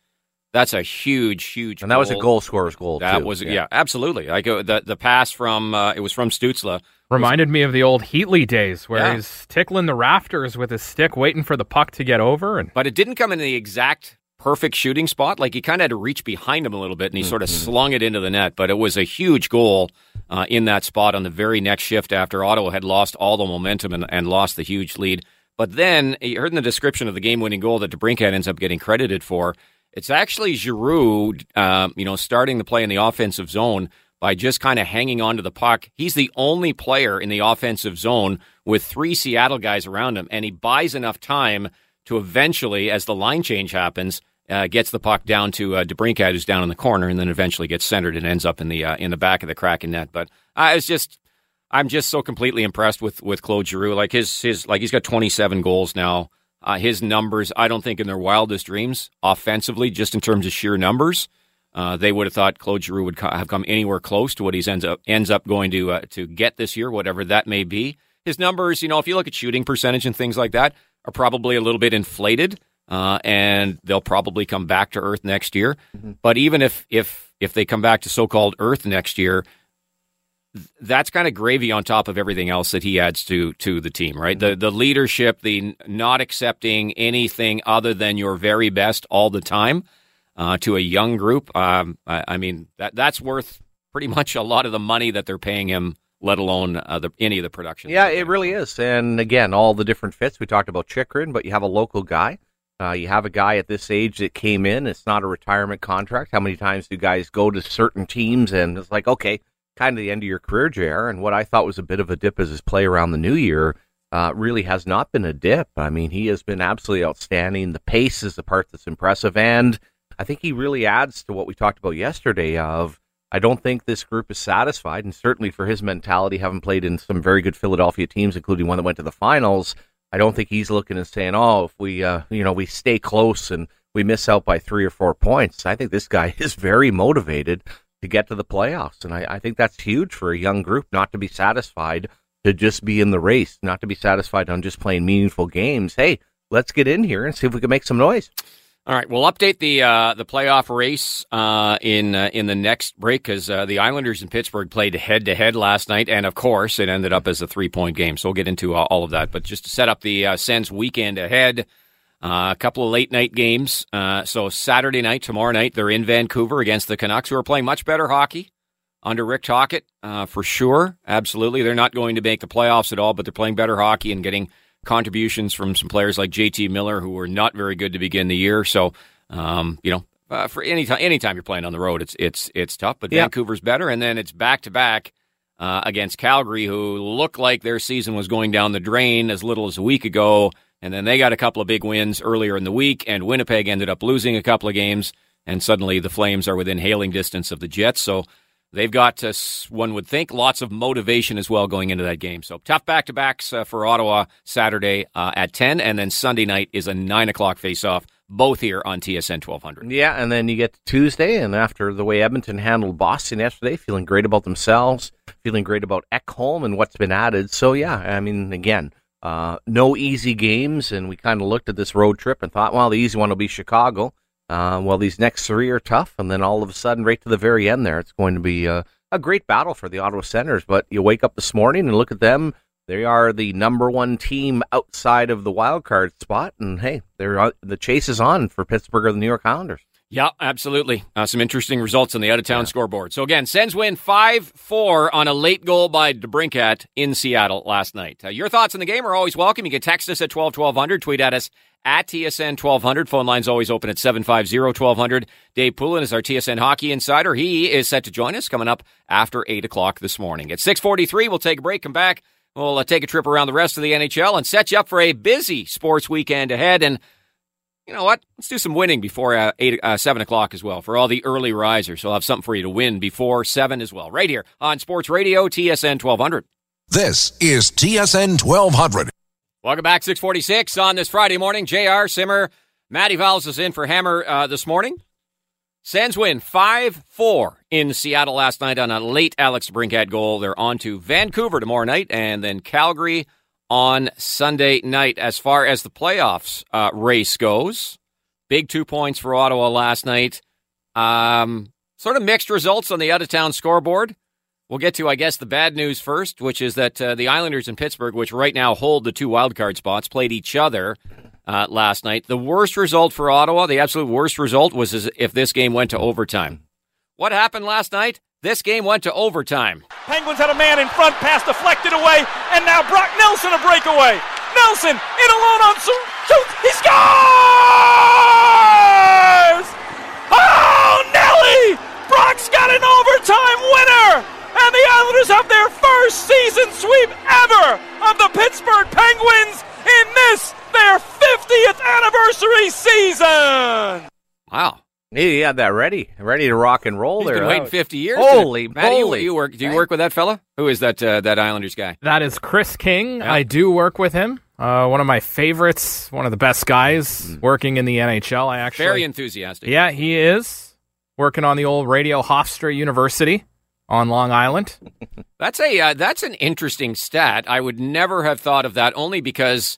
That's a huge, huge. And that was a goal scorer's goal. That too. was yeah, absolutely. Like uh, the the pass from uh, it was from Stützle. Reminded me of the old Heatley days where Yeah. he's tickling the rafters with his stick, waiting for the puck to get over. And but it didn't come in the exact perfect shooting spot. Like he kind of had to reach behind him a little bit, and he sort of slung it into the net. But it was a huge goal uh, in that spot on the very next shift after Ottawa had lost all the momentum and, and lost the huge lead. But then you heard in the description of the game-winning goal that DeBrincat ends up getting credited for. It's actually Giroux, um, you know, starting the play in the offensive zone by just kind of hanging on to the puck. He's the only player in the offensive zone with three Seattle guys around him, and he buys enough time to eventually, as the line change happens, uh, gets the puck down to uh, DeBrincat, who's down in the corner, and then eventually gets centered and ends up in the uh, in the back of the Kraken net. But uh, it's just, I'm just so completely impressed with with Claude Giroux. Like his his like he's got 27 goals now. Uh, his numbers, I don't think in their wildest dreams, offensively, just in terms of sheer numbers, uh, they would have thought Claude Giroux would co- have come anywhere close to what he's ends up ends up going to uh, to get this year, whatever that may be. His numbers, you know, if you look at shooting percentage and things like that, are probably a little bit inflated, uh, and they'll probably come back to earth next year. But even if if if they come back to so-called earth next year, th- that's kind of gravy on top of everything else that he adds to to the team, right? The the leadership, the not accepting anything other than your very best all the time uh, to a young group. Um, I, I mean that that's worth pretty [LAUGHS] much a lot of the money that they're paying him, let alone uh, the, any of the production. Yeah, it really is. And again, all the different fits. We talked about Chychrun, but you have a local guy. Uh, you have a guy at this age that came in. It's not a retirement contract. How many times do guys go to certain teams and it's like, okay, kind of the end of your career, JR? And what I thought was a bit of a dip as his play around the new year uh, really has not been a dip. I mean, he has been absolutely outstanding. The pace is the part that's impressive. And I think he really adds to what we talked about yesterday of I don't think this group is satisfied, and certainly for his mentality, having played in some very good Philadelphia teams, including one that went to the finals, I don't think he's looking and saying, "Oh, if we, uh, you know, we stay close and we miss out by three or four points." I think this guy [LAUGHS] is very motivated to get to the playoffs, and I, I think that's huge for a young group not to be satisfied to just be in the race, not to be satisfied on just playing meaningful games. Hey, let's get in here and see if we can make some noise. All right, we'll update the uh, the playoff race uh, in uh, in the next break because uh, the Islanders in Pittsburgh played head to head last night, and of course, it ended up as a three point game. So we'll get into uh, all of that. But just to set up the uh, Sens weekend ahead, uh, a couple of late night games. So Saturday night, tomorrow night, they're in Vancouver against the Canucks, who are playing much better hockey under Rick Tocchet uh, for sure. Absolutely, they're not going to make the playoffs at all, but they're playing better hockey and getting contributions from some players like JT Miller, who were not very good to begin the year. So, um, you know, uh, for any time, anytime you're playing on the road, it's it's it's tough. But Yeah. Vancouver's better, and then it's back to back against Calgary, who looked like their season was going down the drain as little as a week ago, and then they got a couple of big wins earlier in the week, and Winnipeg ended up losing a couple of games, and suddenly the Flames are within hailing distance of the Jets. So. They've got, uh, one would think, lots of motivation as well going into that game. So tough back to backs uh, for Ottawa Saturday uh, at 10, and then Sunday night is a 9 o'clock face off, both here on TSN 1200. Yeah, and then you get Tuesday, and after the way Edmonton handled Boston yesterday, feeling great about themselves, feeling great about Ekholm and what's been added. So, yeah, I mean, again, uh, no easy games, and we kind of looked at this road trip and thought, well, the easy one will be Chicago. Uh, well, these next three are tough, and then all of a sudden, right to the very end there, it's going to be uh, a great battle for the Ottawa Senators. But you wake up this morning and look at them they are the number one team outside of the wild card spot, and hey, they're the chase is on for Pittsburgh or the New York Islanders. Yeah, absolutely. Uh, some interesting results on the out of town yeah. scoreboard. So again, Sens win five four on a late goal by DeBrincat in Seattle last night. Uh, your thoughts on the game are always welcome. You can text us at twelve twelve hundred, tweet at us at TSN 1200. Phone lines always open at 750 1200. Dave Poulin is our TSN hockey insider. He is set to join us coming up after 8 o'clock this morning. At 643, we'll take a break, come back. We'll uh, take a trip around the rest of the NHL and set you up for a busy sports weekend ahead. And you know what? Let's do some winning before uh, eight, uh, 7 o'clock as well for all the early risers. So I'll have something for you to win before 7 as well, right here on Sports Radio TSN 1200. This is TSN 1200. Welcome back, 646 on this Friday morning. JR Simmer, Matty Vowles is in for Hammer uh, this morning. Sens win 5 4 in Seattle last night on a late Alex DeBrincat goal. They're on to Vancouver tomorrow night and then Calgary on Sunday night. As far as the playoffs uh, race goes, big two points for Ottawa last night. Um, sort of mixed results on the out of town scoreboard. We'll get to, I guess, the bad news first, which is that uh, the Islanders in Pittsburgh, which right now hold the two wildcard spots, played each other uh, last night. The worst result for Ottawa, the absolute worst result, was if this game went to overtime. What happened last night? This game went to overtime. Penguins had a man in front, pass deflected away, and now Brock Nelson a breakaway. Nelson in alone on shoot, he scores! Oh, Nelly! Brock's got an overtime winner, and the Islanders have their first season sweep ever of the Pittsburgh Penguins in this their 50th anniversary season. Wow. He had that ready, ready to rock and roll He's there. Been waiting fifty years. Holy Matt, you, you, work? Do you work with that fella? Who is that? Uh, that Islanders guy? That is Chris King. Yeah. I do work with him. Uh, one of my favorites. One of the best guys mm. working in the NHL. I actually very enthusiastic. Yeah, he is working on the old Radio Hofstra University on Long Island. [LAUGHS] that's a uh, that's an interesting stat. I would never have thought of that. Only because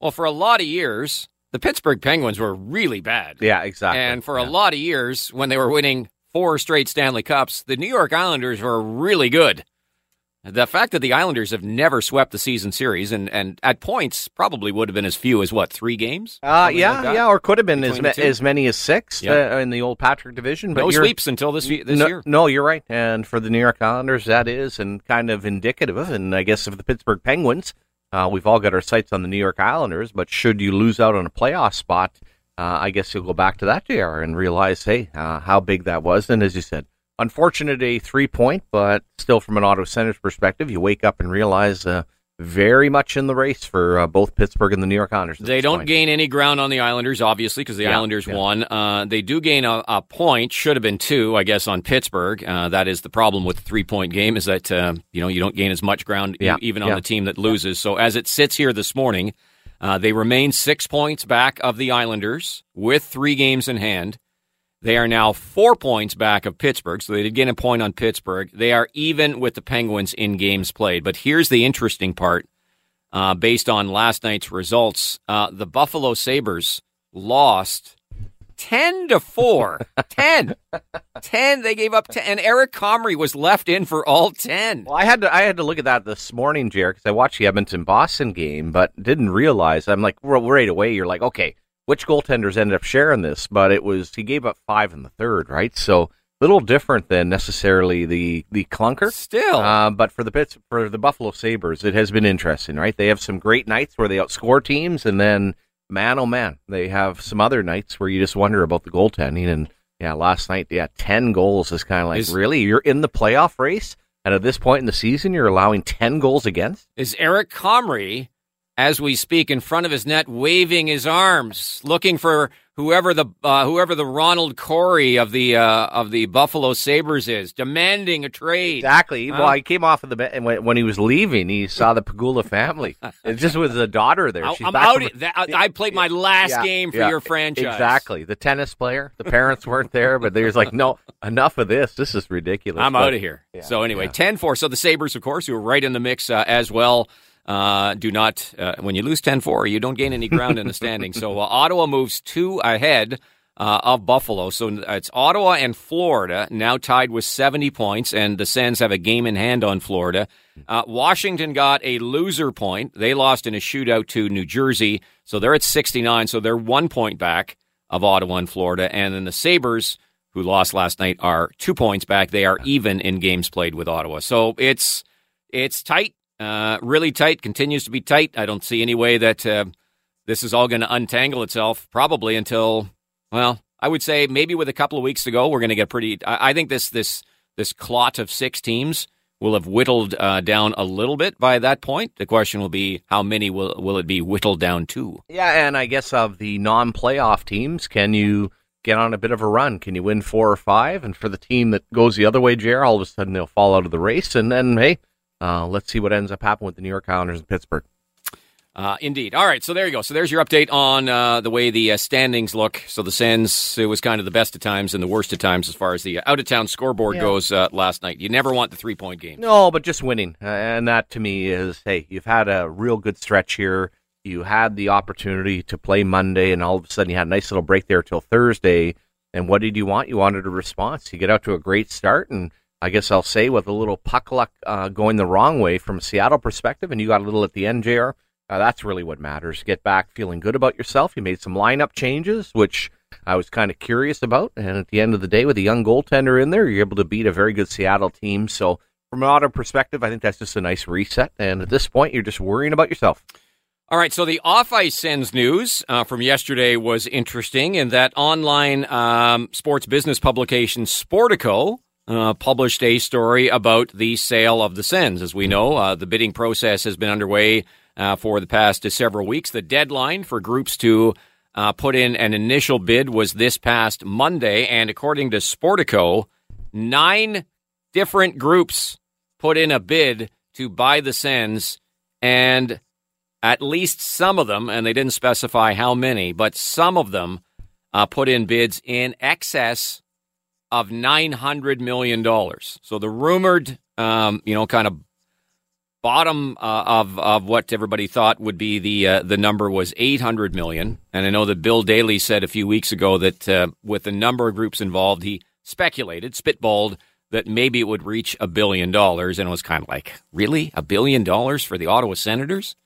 well, for a lot of years, the Pittsburgh Penguins were really bad. Yeah, exactly. And for yeah. a lot of years, when they were winning four straight Stanley Cups, the New York Islanders were really good. The fact that the Islanders have never swept the season series and, and at points probably would have been as few as what three games? Uh, yeah, like yeah, or could have been as, ma- as many as six yep. uh, in the old Patrick division. But no sweeps until this this no, year. No, you're right. And for the New York Islanders, that is and kind of indicative, and I guess of the Pittsburgh Penguins. Uh, we've all got our sights on the New York Islanders, but should you lose out on a playoff spot, uh, I guess you'll go back to that JR and realize, hey, uh, how big that was. And as you said, unfortunate a three point, but still from an Ottawa Senators' perspective, you wake up and realize uh, very much in the race for uh, both Pittsburgh and the New York Islanders. They don't point. gain any ground on the Islanders, obviously, because the yeah, Islanders yeah. won. Uh, they do gain a, a, point, should have been two, I guess, on Pittsburgh. Uh, that is the problem with the three point game is that uh, you know you don't gain as much ground yeah, even on the team that loses. So as it sits here this morning, uh, they remain six points back of the Islanders with three games in hand. They are now four points back of Pittsburgh, so they did get a point on Pittsburgh. They are even with the Penguins in games played. But here's the interesting part uh, based on last night's results. Uh, the Buffalo Sabres lost 10 to 4. [LAUGHS] 10. 10. They gave up 10. And Eric Comrie was left in for all 10. Well, I had to I had to look at that this morning, Jared, because I watched the Edmonton Boston game, but didn't realize. I'm like, right away, you're like, okay, which goaltenders ended up sharing this, but it was he gave up five in the third, right? So a little different than necessarily the the clunker. Still, uh, but for the Pits, for the Buffalo Sabres, it has been interesting, right? They have some great nights where they outscore teams, and then man, oh man, they have some other nights where you just wonder about the goaltending. And yeah, last night, yeah, ten goals is kind of like is, really you're in the playoff race, and at this point in the season, you're allowing ten goals against. Is Eric Comrie as we speak in front of his net, waving his arms, looking for whoever the uh, whoever the Ronald Corey of the uh, of the Buffalo Sabres is, demanding a trade. Exactly. Huh? Well, he came off of the and when, when he was leaving, he saw the Pegula family. [LAUGHS] it just was a daughter there. She's I'm out. From, that, I played my last yeah, game for yeah, your franchise. Exactly. The tennis player. The parents weren't there, but there's like, no, enough of this. This is ridiculous. I'm out of here. Yeah, so anyway, 10-4. So the Sabres, of course, who are right in the mix uh, as well. Uh, do not, uh, when you lose 10 4, you don't gain any ground in the standing. So uh, Ottawa moves two ahead uh, of Buffalo. So it's Ottawa and Florida now tied with 70 points, and the Sens have a game in hand on Florida. Uh, Washington got a loser point. They lost in a shootout to New Jersey, so they're at 69, so they're one point back of Ottawa and Florida. And then the Sabres, who lost last night, are two points back. They are even in games played with Ottawa. So it's it's tight, uh, really tight, continues to be tight. I don't see any way that uh, this is all going to untangle itself, probably until well, I would say maybe with a couple of weeks to go, we're going to get pretty. I, I, think this this this clot of six teams will have whittled uh, down a little bit by that point. The question will be how many will will it be whittled down to? Yeah, and I guess of the non-playoff teams, can you get on a bit of a run? Can you win four or five? And for the team that goes the other way, JR, all of a sudden they'll fall out of the race, and then hey, uh, let's see what ends up happening with the New York Islanders and Pittsburgh. Uh, indeed. All right, so there you go. So there's your update on uh, the way the uh, standings look. So the Sens, it was kind of the best of times and the worst of times as far as the out of town scoreboard yeah. goes uh, last night. You never want the three point game. No, but just winning. Uh, and that to me is hey, you've had a real good stretch here. You had the opportunity to play Monday, and all of a sudden you had a nice little break there till Thursday. And what did you want? You wanted a response. You get out to a great start, and I guess I'll say with a little puck luck uh, going the wrong way from a Seattle perspective, and you got a little at the end, JR uh, that's really what matters. Get back feeling good about yourself. You made some lineup changes, which I was kind of curious about. And at the end of the day, with a young goaltender in there, you're able to beat a very good Seattle team. So, from an Ottawa perspective, I think that's just a nice reset. And at this point, you're just worrying about yourself. All right, so the off ice Sens news uh, from yesterday was interesting in that online um, sports business publication Sportico uh, published a story about the sale of the Sens. As we know, uh, the bidding process has been underway uh, for the past several weeks. The deadline for groups to uh, put in an initial bid was this past Monday, and according to Sportico, nine different groups put in a bid to buy the Sens, and at least some of them, and they didn't specify how many, but some of them uh, put in bids in excess of $900 million. So the rumored, um, you know, kind of bottom uh, of of what everybody thought would be the uh, the number was 800 million. And I know that Bill Daly said a few weeks ago that uh, with the number of groups involved he speculated spitballed that maybe it would reach a billion dollars. And it was kind of like really? A billion dollars for the Ottawa Senators?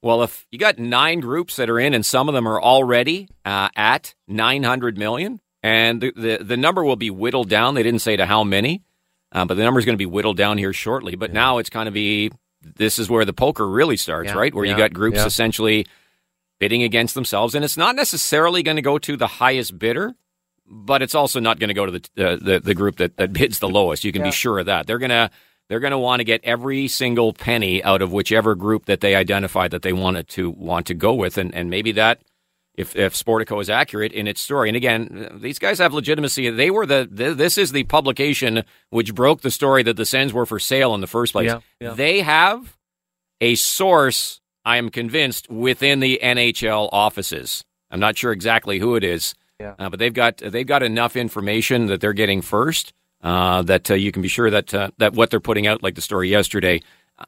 Well if you got nine groups that are in and some of them are already uh, at 900 million and the, the the number will be whittled down they didn't say to how many uh, but the number is going to be whittled down here shortly. But yeah. now it's kind of be this is where the poker really starts, yeah, right? Where yeah, you got groups essentially bidding against themselves, and it's not necessarily going to go to the highest bidder, but it's also not going to go to the, uh, the the group that, that bids the lowest. You can be sure of that. They're gonna they're going to want to get every single penny out of whichever group that they identify that they wanted to want to go with, and and maybe that if if Sportico is accurate in its story. And again, these guys have legitimacy. They were the, the, this is the publication which broke the story that the Sens were for sale in the first place. Yeah, yeah. They have a source, I am convinced, within the NHL offices. I'm not sure exactly who it is, yeah. uh, but they've got they've got enough information that they're getting first uh, that uh, you can be sure that uh, that what they're putting out, like the story yesterday,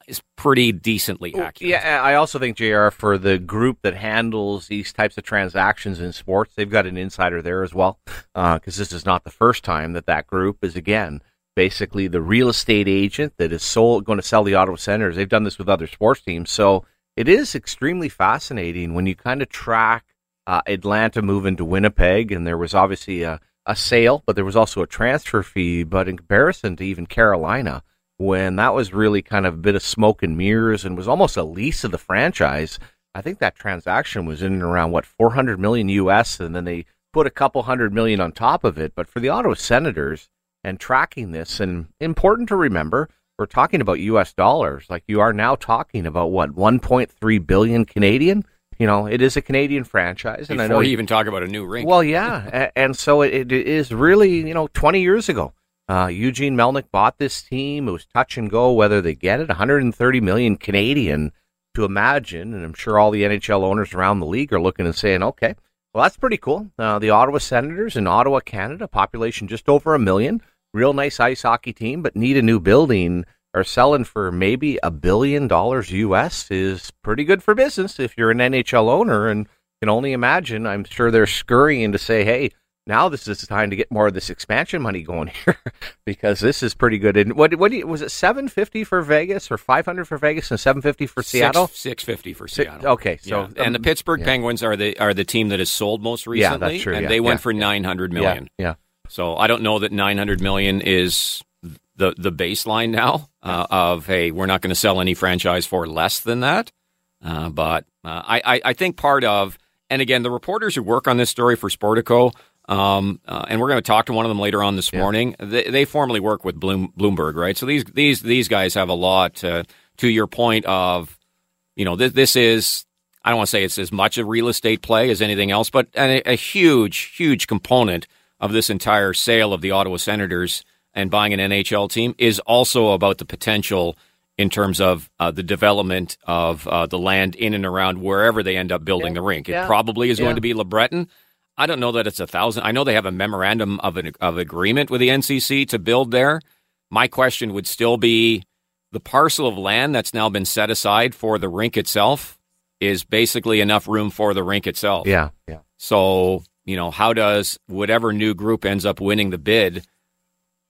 is pretty decently accurate. Yeah, I also think JR for the group that handles these types of transactions in sports, they've got an insider there as well, because uh, this is not the first time that that group is again basically the real estate agent that is sold, going to sell the Ottawa Senators. They've done this with other sports teams, so it is extremely fascinating when you kind of track uh, Atlanta moving to Winnipeg, and there was obviously a, a sale, but there was also a transfer fee. But in comparison to even Carolina when that was really kind of a bit of smoke and mirrors and was almost a lease of the franchise. I think that transaction was in and around what 400 million US and then they put a couple hundred million on top of it. But for the Ottawa Senators and tracking this and important to remember, we're talking about US dollars. Like you are now talking about what 1.3 billion Canadian. You know, it is a Canadian franchise, Before and I know you even talk about a new rink. Well, yeah, and so it, it is really you know 20 years ago uh, Eugene Melnyk bought this team. It was touch and go whether they get it. 130 million Canadian to imagine, and I'm sure all the NHL owners around the league are looking and saying, "Okay, well that's pretty cool." Uh, the Ottawa Senators in Ottawa, Canada, population just over a million, real nice ice hockey team, but need a new building. Are selling for maybe a billion dollars US is pretty good for business if you're an NHL owner, and can only imagine. I'm sure they're scurrying to say, "Hey." Now this is the time to get more of this expansion money going [LAUGHS] here because this is pretty good. And what what do you, was it seven fifty for Vegas or five hundred for Vegas and seven fifty for Seattle? Six fifty for Six- Seattle. okay, so, Yeah. and the um, Pittsburgh yeah. Penguins are the are the team that has sold most recently. Yeah, that's true, and yeah, they went for nine hundred million. Yeah, yeah. So I don't know that nine hundred million is the the baseline now uh, of hey, we're not going to sell any franchise for less than that. Uh, but uh, I, I I think part of and again the reporters who work on this story for Sportico. Um, uh, and we're going to talk to one of them later on this morning. They, they formerly work with Bloom, Bloomberg, right? So these these these guys have a lot. Uh, to your point of, you know, this, this is I don't want to say it's as much a real estate play as anything else, but a, a huge, huge component of this entire sale of the Ottawa Senators and buying an NHL team is also about the potential in terms of uh, the development of uh, the land in and around wherever they end up building the rink. It yeah, probably is yeah. going to be LeBreton. I don't know that it's a thousand. I know they have a memorandum of an of agreement with the NCC to build there. My question would still be the parcel of land that's now been set aside for the rink itself is basically enough room for the rink itself. Yeah, yeah. So, you know, how does whatever new group ends up winning the bid,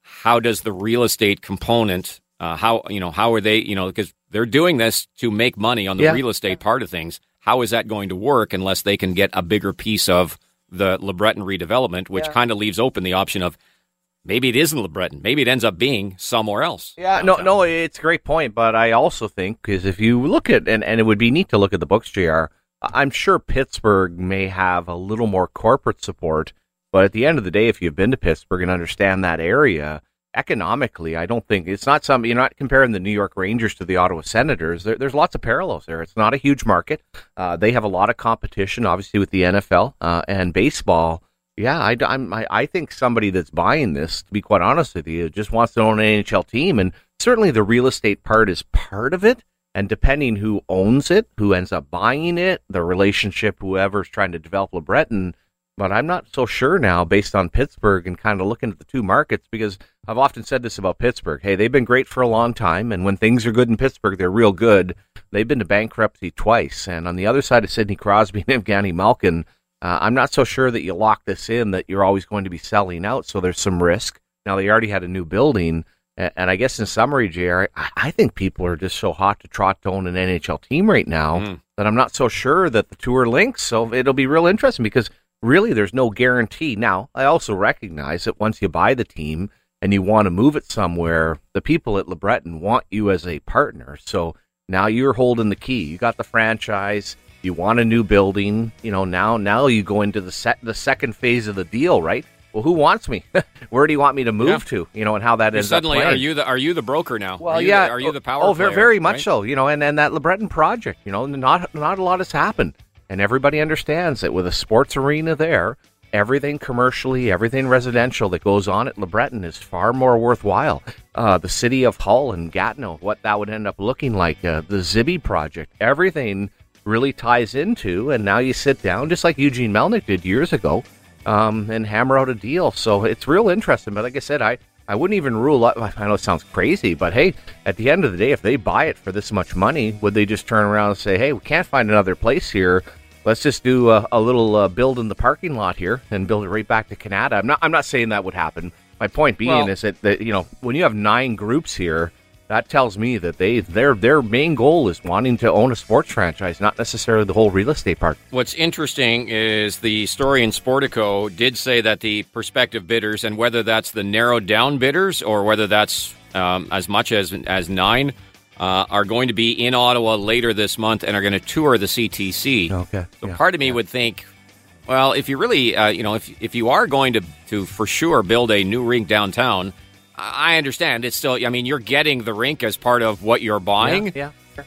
how does the real estate component, uh, how, you know, how are they, you know, because they're doing this to make money on the Yeah. real estate part of things. How is that going to work unless they can get a bigger piece of the LeBreton redevelopment, which kind of leaves open the option of maybe it isn't LeBreton. Maybe it ends up being somewhere else. Yeah, no, no, it's a great point, but I also think because if you look at and, and it would be neat to look at the books, Jr. I'm sure Pittsburgh may have a little more corporate support, but at the end of the day, if you've been to Pittsburgh and understand that area economically, I don't think it's not something you're not comparing the New York Rangers to the Ottawa Senators. There, there's lots of parallels there. It's not a huge market. Uh, they have a lot of competition, obviously, with the NFL uh, and baseball. Yeah, I, I'm, I, I think somebody that's buying this, to be quite honest with you, just wants to own an NHL team. And certainly the real estate part is part of it. And depending who owns it, who ends up buying it, the relationship, whoever's trying to develop LeBreton. But I'm not so sure now based on Pittsburgh and kind of looking at the two markets because I've often said this about Pittsburgh. Hey, they've been great for a long time. And when things are good in Pittsburgh, they're real good. They've been to bankruptcy twice. And on the other side of Sidney Crosby [LAUGHS] and Evgeny Malkin, uh, I'm not so sure that you lock this in that you're always going to be selling out. So there's some risk. Now they already had a new building, and I guess in summary, Jr. I, I think people are just so hot to trot to own an NHL team right now that I'm not so sure that the two are linked. So it'll be real interesting because really there's no guarantee. Now I also recognize that once you buy the team and you want to move it somewhere, the people at LeBreton want you as a partner. So now you're holding the key. You got the franchise. You want a new building. You know now now you go into the set the second phase of the deal, right? Well, who wants me? [LAUGHS] Where do you want me to move Yeah. to? You know, and how that You ends suddenly up are you the are you the broker now? Well, are you yeah. The, are you the power? Oh, very, player, very much right? so. You know, and, and that LeBreton project. You know, not not a lot has happened, and everybody understands that with a sports arena there, everything commercially, everything residential that goes on at LeBreton is far more worthwhile. Uh, the city of Hull and Gatineau, what that would end up looking like, uh, the Zibi project, everything really ties into. And now you sit down, just like Eugene Melnyk did years ago, um, and hammer out a deal. So it's real interesting. But like I said, I, I wouldn't even rule out. [LAUGHS] I know it sounds crazy, but hey, at the end of the day, if they buy it for this much money, would they just turn around and say, hey, we can't find another place here? Let's just do a, a little uh, build in the parking lot here and build it right back to Canada. I'm not. I'm not saying that would happen. My point being Well- is that, that you know when you have nine groups here, that tells me that they their their main goal is wanting to own a sports franchise, not necessarily the whole real estate part. What's interesting is the story in Sportico did say that the prospective bidders, and whether that's the narrowed down bidders or whether that's um, as much as as nine, uh, are going to be in Ottawa later this month and are going to tour the CTC. Okay, So yeah, part of me would think, well, if you really, uh, you know, if if you are going to to for sure build a new rink downtown, I understand it's still. I mean, you're getting the rink as part of what you're buying. Yeah, yeah.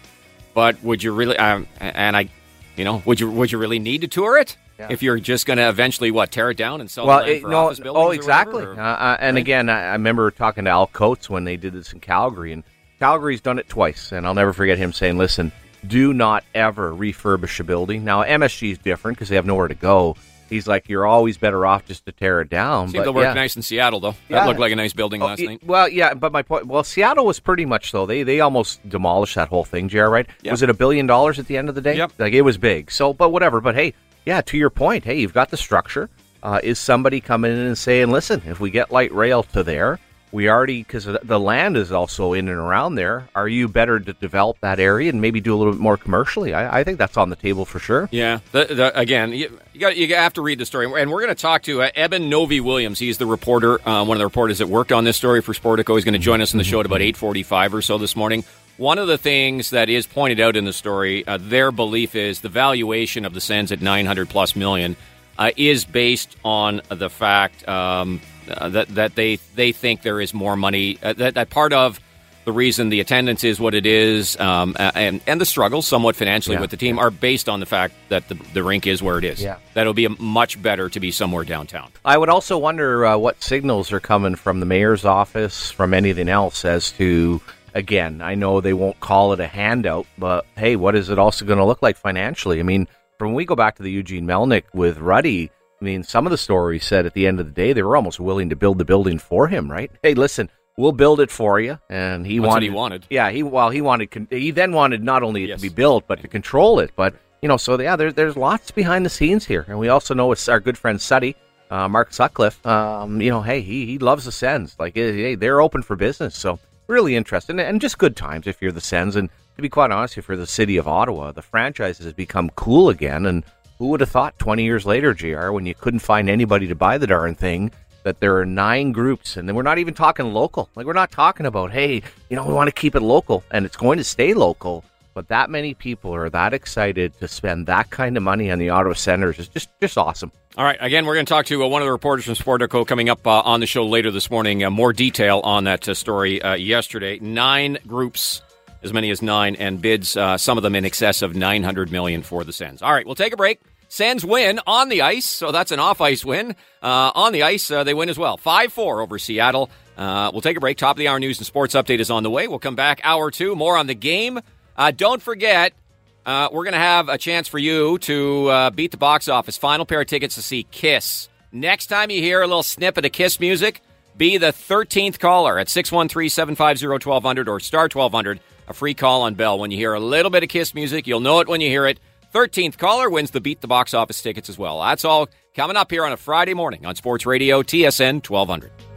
But would you really? Um, and I, you know, would you would you really need to tour it Yeah. if you're just going to eventually what tear it down and sell well, it- for no, oh, exactly. whatever, Uh, or- uh, and right? again, I, I remember talking to Al Coates when they did this in Calgary, and Calgary's done it twice, and I'll never forget him saying, "Listen, do not ever refurbish a building." Now, MSG is different because they have nowhere to go. He's like, "You're always better off just to tear it down." Seemed but to work yeah. nice in Seattle though. Yeah. That looked like a nice building Oh, last y- night. Well, yeah, but my point. Well, Seattle was pretty much though. They they almost demolished that whole thing. Jr. Right? Yep. Was it a billion dollars at the end of the day? Yep. Like it was big. So, but whatever. But hey, yeah. To your point, hey, you've got the structure. uh, is somebody coming in and saying, "Listen, if we get light rail to there, we already because the land is also in and around there. Are you better to develop that area and maybe do a little bit more commercially? I, I think that's on the table for sure. Yeah. The, the, again, you, you got you have to read the story, and we're going to talk to uh, Eben Novy-Williams. He's the reporter, uh, one of the reporters that worked on this story for Sportico. He's going to join us in the show at about eight forty-five or so this morning. One of the things that is pointed out in the story, uh, their belief is the valuation of the Sens at nine hundred plus million uh, is based on the fact. Um, uh, that that they they think there is more money. Uh, that, that part of the reason the attendance is what it is, um, and and the struggles somewhat financially Yeah. with the team are based on the fact that the, the rink is where it is. Yeah. that it'll be much better to be somewhere downtown. I would also wonder uh, what signals are coming from the mayor's office, from anything else, as to again. I know they won't call it a handout, but hey, what is it also going to look like financially? I mean, from when we go back to the Eugene Melnyk with Ruddy, I mean, some of the stories said at the end of the day they were almost willing to build the building for him. Right? Hey, listen, we'll build it for you, and he That's wanted. he wanted. Yeah, he well, he wanted. He then wanted not only it Yes. to be built, but to control it. But you know, so yeah, there's there's lots behind the scenes here, and we also know it's our good friend Suddy, uh, Mark Sutcliffe. Um, you know, hey, he he loves the Sens. Like, hey, they're open for business, so really interesting and just good times if you're the Sens. And to be quite honest, if you're the city of Ottawa, the franchise has become cool again. And who would have thought 20 years later, Gr, when you couldn't find anybody to buy the darn thing? That there are nine groups, and then we're not even talking local. Like we're not talking about, hey, you know, we want to keep it local, and it's going to stay local. But that many people are that excited to spend that kind of money on the Ottawa Senators is just just awesome. All right. Again, we're going to talk to uh, one of the reporters from Sportico coming up uh, on the show later this morning. Uh, more detail on that uh, story uh, yesterday. Nine groups, as many as nine, and bids, uh, some of them in excess of 900 million for the Sens. All right. We'll take a break. Sens win on the ice, so that's an off ice win. Uh, on the ice, uh, they win as well. 5 4 over Seattle. Uh, we'll take a break. Top of the hour news and sports update is on the way. We'll come back hour two, more on the game. Uh, don't forget, uh, we're going to have a chance for you to uh, beat the box office. Final pair of tickets to see Kiss. Next time you hear a little snippet of Kiss music, be the 13th caller at 613 750 1200 or star 1200. A free call on Bell. When you hear a little bit of Kiss music, you'll know it when you hear it. 13th caller wins the Beat the Box Office tickets as well. That's all coming up here on a Friday morning on Sports Radio TSN 1200.